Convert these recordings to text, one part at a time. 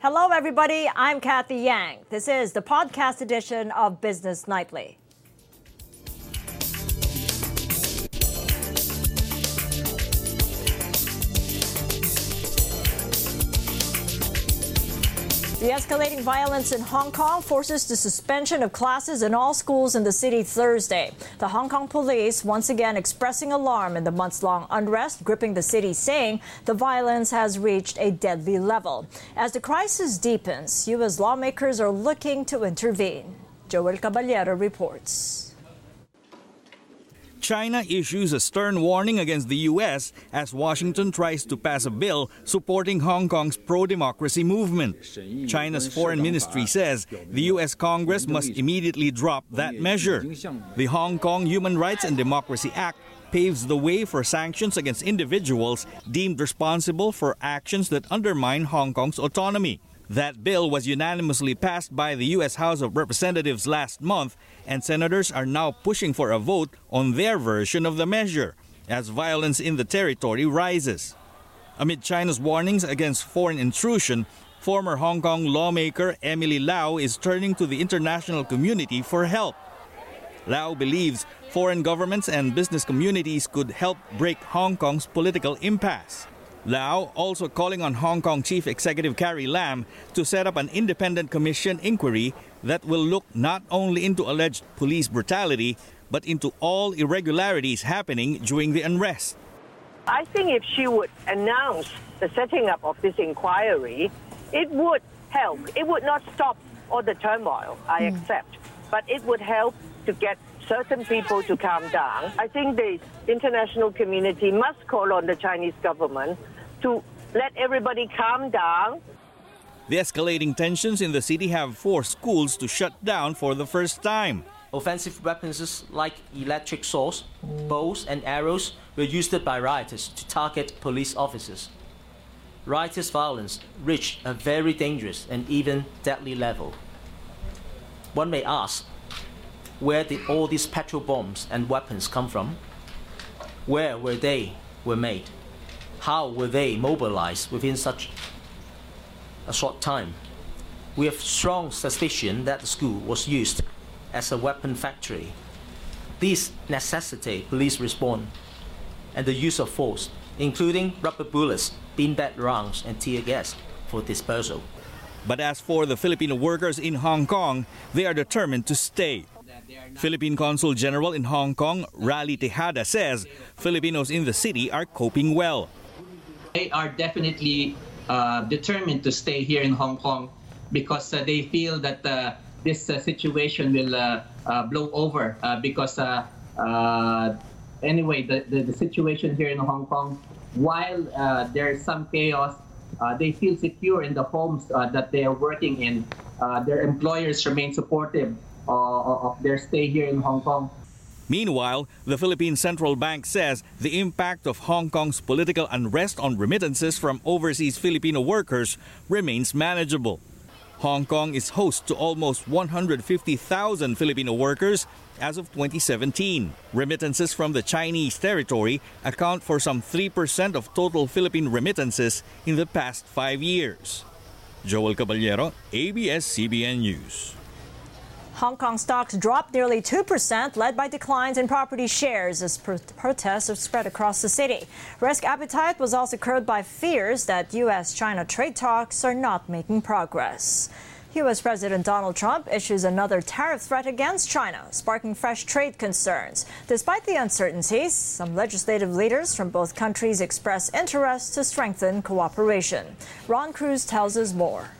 Hello, everybody. I'm Cathy Yang. This is the podcast edition of Business Nightly. The escalating violence in Hong Kong forces the suspension of classes in all schools in the city Thursday. The Hong Kong police once again expressing alarm in the months long unrest gripping the city, saying the violence has reached a deadly level. As the crisis deepens, U.S. lawmakers are looking to intervene. Joel Caballero reports. China issues a stern warning against the U.S. as Washington tries to pass a bill supporting Hong Kong's pro democracy movement. China's foreign ministry says the U.S. Congress must immediately drop that measure. The Hong Kong Human Rights and Democracy Act paves the way for sanctions against individuals deemed responsible for actions that undermine Hong Kong's autonomy. That bill was unanimously passed by the U.S. House of Representatives last month, and senators are now pushing for a vote on their version of the measure as violence in the territory rises. Amid China's warnings against foreign intrusion, former Hong Kong lawmaker Emily Lau is turning to the international community for help. Lau believes foreign governments and business communities could help break Hong Kong's political impasse. Lau also calling on Hong Kong Chief Executive Carrie Lam to set up an independent commission inquiry that will look not only into alleged police brutality, but into all irregularities happening during the unrest. I think if she would announce the setting up of this inquiry, it would help. It would not stop all the turmoil, I mm. accept, but it would help to get certain people to calm down. I think the international community must call on the Chinese government to let everybody calm down. The escalating tensions in the city have forced schools to shut down for the first time. Offensive weapons like electric saws, bows, and arrows were used by rioters to target police officers. Rioters' violence reached a very dangerous and even deadly level. One may ask, where did all these petrol bombs and weapons come from? Where were they were made? How were they mobilized within such a short time? We have strong suspicion that the school was used as a weapon factory. These necessitate police response and the use of force, including rubber bullets, beanbag rounds, and tear gas for dispersal. But as for the Filipino workers in Hong Kong, they are determined to stay. Philippine Consul General in Hong Kong, Raly Tejada, says Filipinos in the city are coping well. They are definitely uh, determined to stay here in Hong Kong because uh, they feel that uh, this uh, situation will uh, uh, blow over because anyway, the, the, the, situation here in Hong Kong, while there is some chaos, Uh, they feel secure in the homes uh, that they are working in. Uh, their employers remain supportive uh, of their stay here in Hong Kong. Meanwhile, the Philippine Central Bank says the impact of Hong Kong's political unrest on remittances from overseas Filipino workers remains manageable. Hong Kong is host to almost 150,000 Filipino workers as of 2017. Remittances from the Chinese territory account for some 3% of total Philippine remittances in the past five years. Joel Caballero, ABS-CBN News. Hong Kong stocks dropped nearly 2%, led by declines in property shares as protests spread across the city. Risk appetite was also curbed by fears that U.S. China trade talks are not making progress. U.S. President Donald Trump issues another tariff threat against China, sparking fresh trade concerns. Despite the uncertainties, some legislative leaders from both countries express interest to strengthen cooperation. Ron Cruz tells us more.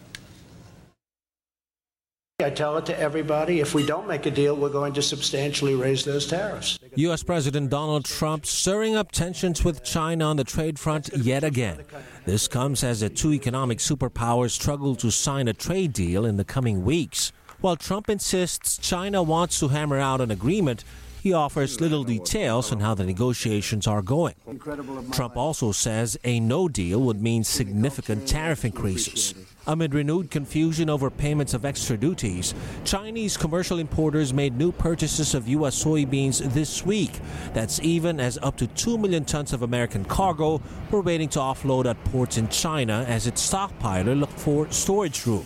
I tell it to everybody. If we don't make a deal, we're going to substantially raise those tariffs. U.S. President Donald Trump stirring up tensions with China on the trade front yet again. This comes as the two economic superpowers struggle to sign a trade deal in the coming weeks. While Trump insists China wants to hammer out an agreement, he offers little details on how the negotiations are going. Trump also says a no deal would mean significant tariff increases. Amid renewed confusion over payments of extra duties, Chinese commercial importers made new purchases of U.S. soybeans this week. That's even as up to 2 million tons of American cargo were waiting to offload at ports in China as its stockpiler looked for storage room.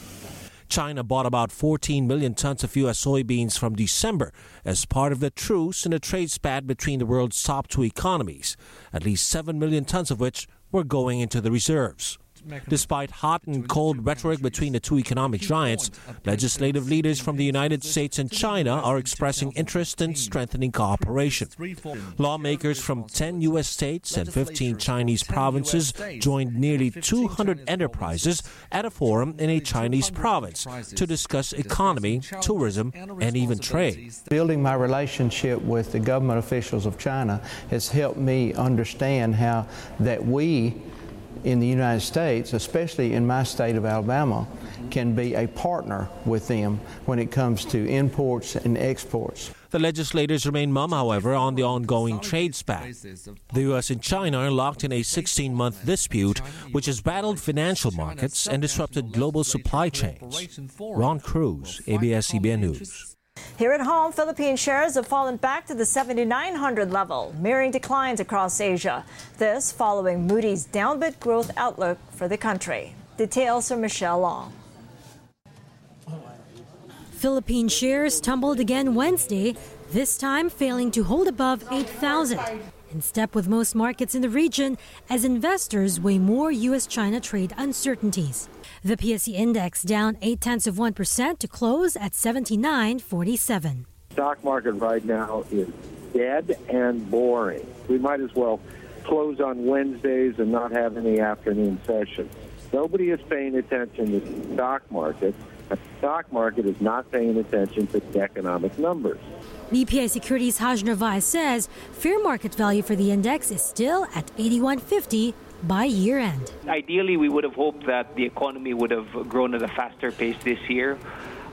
China bought about 14 million tons of U.S. soybeans from December as part of the truce in a trade spat between the world's top two economies, at least 7 million tons of which were going into the reserves. Despite hot and cold rhetoric between the two economic giants, legislative leaders from the United States and China are expressing interest in strengthening cooperation. Lawmakers from 10 U.S. states and 15 Chinese provinces joined nearly 200 enterprises at a forum in a Chinese province to discuss economy, tourism, and even trade. Building my relationship with the government officials of China has helped me understand how that we in the United States, especially in my state of Alabama, can be a partner with them when it comes to imports and exports. The legislators remain mum, however, on the ongoing trade spat. The U.S. and China are locked in a 16 month dispute which has battled financial markets and disrupted global supply chains. Ron Cruz, ABS CBN News. Here at home, Philippine shares have fallen back to the 7,900 level, mirroring declines across Asia. This following Moody's downbeat growth outlook for the country. Details from Michelle Long. Philippine shares tumbled again Wednesday, this time failing to hold above 8,000. In step with most markets in the region as investors weigh more U.S. China trade uncertainties. The PSE index down 8 tenths of 1% to close at 79.47. Stock market right now is dead and boring. We might as well close on Wednesdays and not have any afternoon session. Nobody is paying attention to the stock market. The stock market is not paying attention to the economic numbers. BPI Securities Haj Narvaez says fair market value for the index is still at 81.50 by year end. Ideally, we would have hoped that the economy would have grown at a faster pace this year.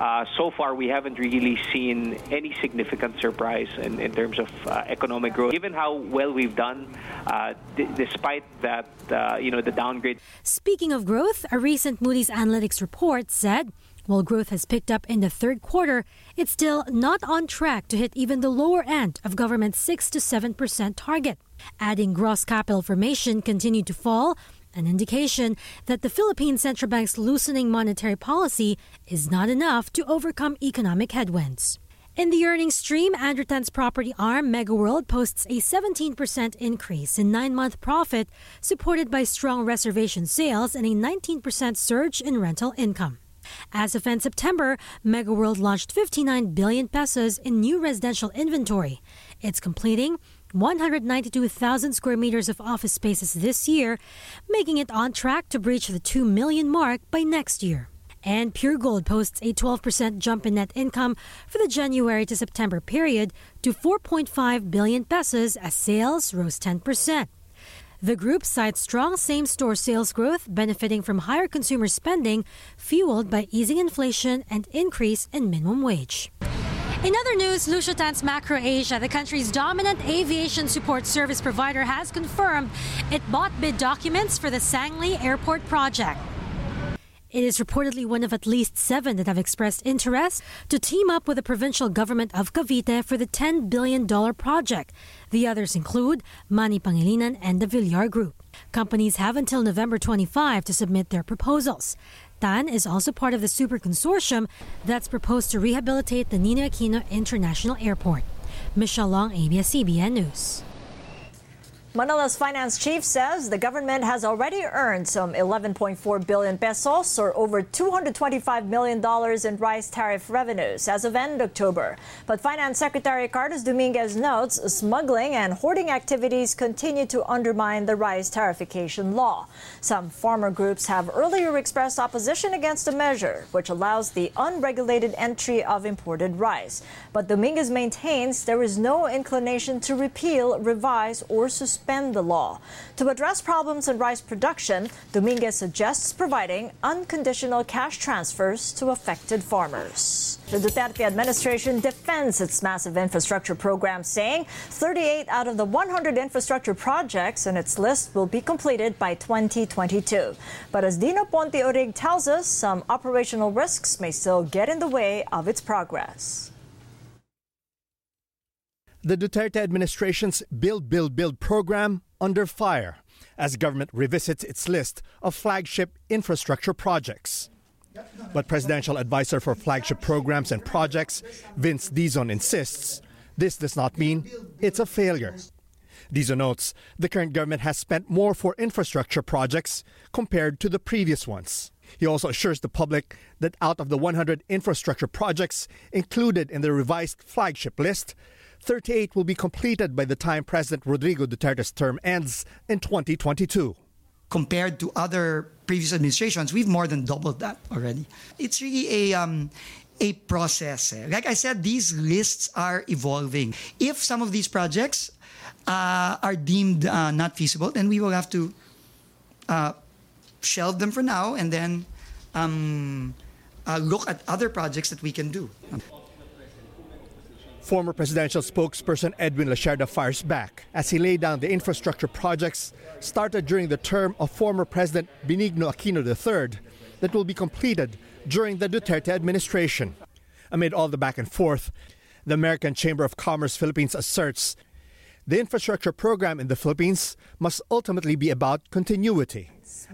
Uh, so far, we haven't really seen any significant surprise in, in terms of uh, economic growth. Given how well we've done, uh, d- despite that, uh, you know, the downgrade. Speaking of growth, a recent Moody's Analytics report said while growth has picked up in the third quarter, it's still not on track to hit even the lower end of government's 6 to 7% target. Adding gross capital formation continued to fall, an indication that the Philippine Central Bank's loosening monetary policy is not enough to overcome economic headwinds. In the earnings stream, Andrew Tan's property arm, MegaWorld, posts a 17% increase in nine month profit, supported by strong reservation sales and a 19% surge in rental income. As of end September, MegaWorld launched 59 billion pesos in new residential inventory. It's completing 192,000 square meters of office spaces this year, making it on track to breach the 2 million mark by next year. And Puregold posts a 12% jump in net income for the January to September period to 4.5 billion pesos as sales rose 10%. The group cites strong same store sales growth benefiting from higher consumer spending, fueled by easing inflation and increase in minimum wage. In other news, Lucio Tan's MacroAsia, the country's dominant aviation support service provider, has confirmed it bought bid documents for the Sangley Airport project. It is reportedly one of at least seven that have expressed interest to team up with the provincial government of Cavite for the $10 billion project. The others include Manny Pangilinan and the Villar Group. Companies have until November 25 to submit their proposals. TAN is also part of the super consortium that's proposed to rehabilitate the Ninoy Aquino International Airport. Michelle Long, ABS-CBN News. Manila's finance chief says the government has already earned some 11.4 billion pesos or over 225 million dollars in rice tariff revenues as of end October. But Finance Secretary Carlos Dominguez notes smuggling and hoarding activities continue to undermine the rice tariffication law. Some farmer groups have earlier expressed opposition against the measure, which allows the unregulated entry of imported rice. But Dominguez maintains there is no inclination to repeal, revise, or suspend the law. To address problems in rice production, Dominguez suggests providing unconditional cash transfers to affected farmers. The Duterte administration defends its massive infrastructure program, saying 38 out of the 100 infrastructure projects in its list will be completed by 2022. But as Dino Ponte Urig tells us, some operational risks may still get in the way of its progress. The Duterte administration's Build, Build, Build program under fire as government revisits its list of flagship infrastructure projects. But presidential advisor for flagship programs and projects, Vince Dizon, insists this does not mean it's a failure. Dizon notes the current government has spent more for infrastructure projects compared to the previous ones. He also assures the public that out of the 100 infrastructure projects included in the revised flagship list, 38 will be completed by the time President Rodrigo Duterte's term ends in 2022. Compared to other previous administrations, we've more than doubled that already. It's really a um, a process. Eh. Like I said, these lists are evolving. If some of these projects uh, are deemed uh, not feasible, then we will have to uh, shelve them for now and then um, uh, look at other projects that we can do. Former presidential spokesperson Edwin Lacierda fires back as he laid down the infrastructure projects started during the term of former President Benigno Aquino III that will be completed during the Duterte administration. Amid all the back and forth, the American Chamber of Commerce Philippines asserts the infrastructure program in the Philippines must ultimately be about continuity.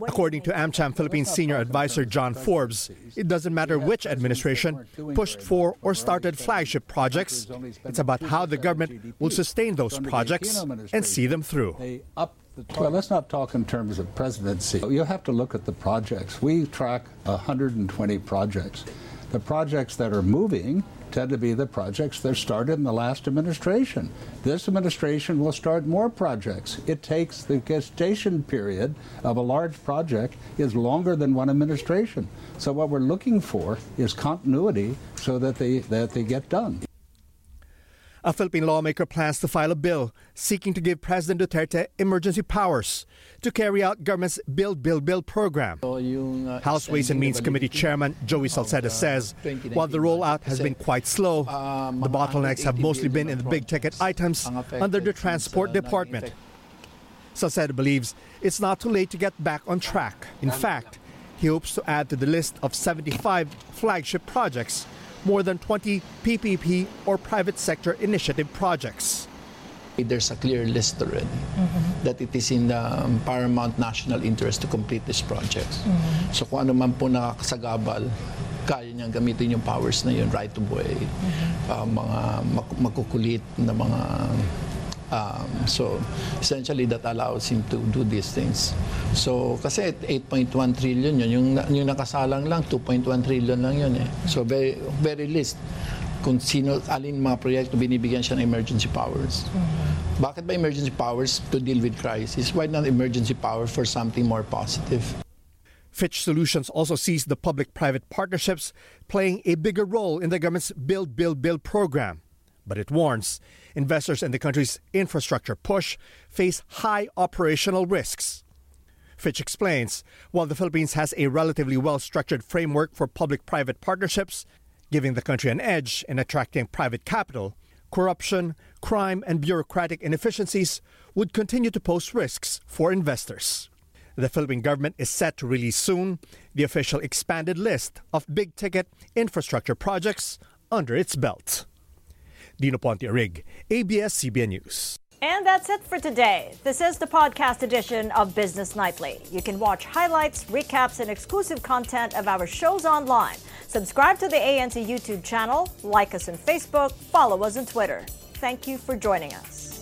According to AmCham Philippines senior advisor John Forbes, it doesn't matter which administration pushed for or started flagship projects. It's about how the government will sustain those projects and see them through. Well, let's not talk in terms of presidency. You have to look at the projects. We track 120 projects. The projects that are moving tend to be the projects that started in the last administration. This administration will start more projects. It takes the gestation period of a large project is longer than one administration. So what we're looking for is continuity so that they that they get done. A Philippine lawmaker plans to file a bill seeking to give President Duterte emergency powers to carry out government's Build, Build, Build program. Uh, House Ways and Means Committee Chairman Joey Salceda says while the rollout has been quite slow, the bottlenecks have mostly been in the big ticket items under the Transport Department. Salceda believes it's not too late to get back on track. In fact, he hopes to add to the list of 75 flagship projects more than 20 PPP or private sector initiative projects. There's a clear list already mm-hmm. that it is in the um, paramount national interest to complete these projects. Mm-hmm. So kung ano man po nakakasagabal, kaya niyang gamitin yung powers na yun, right of way, mm-hmm. uh, mga makukulit na mga Um, so essentially that allows him to do these things. So kasi 8.1 trillion yun, yung, yung nakasalang lang 2.1 trillion lang yun eh. So very, very least kung sino, alin mga proyekto binibigyan siya ng emergency powers. Mm-hmm. Bakit ba emergency powers to deal with crisis? Why not emergency power for something more positive? Fitch Solutions also sees the public-private partnerships playing a bigger role in the government's Build, Build, Build program. But it warns investors in the country's infrastructure push face high operational risks. Fitch explains while the Philippines has a relatively well structured framework for public private partnerships, giving the country an edge in attracting private capital, corruption, crime, and bureaucratic inefficiencies would continue to pose risks for investors. The Philippine government is set to release soon the official expanded list of big ticket infrastructure projects under its belt. Dino Ponte ABS-CBN News. And that's it for today. This is the podcast edition of Business Nightly. You can watch highlights, recaps, and exclusive content of our shows online. Subscribe to the ANC YouTube channel, like us on Facebook, follow us on Twitter. Thank you for joining us.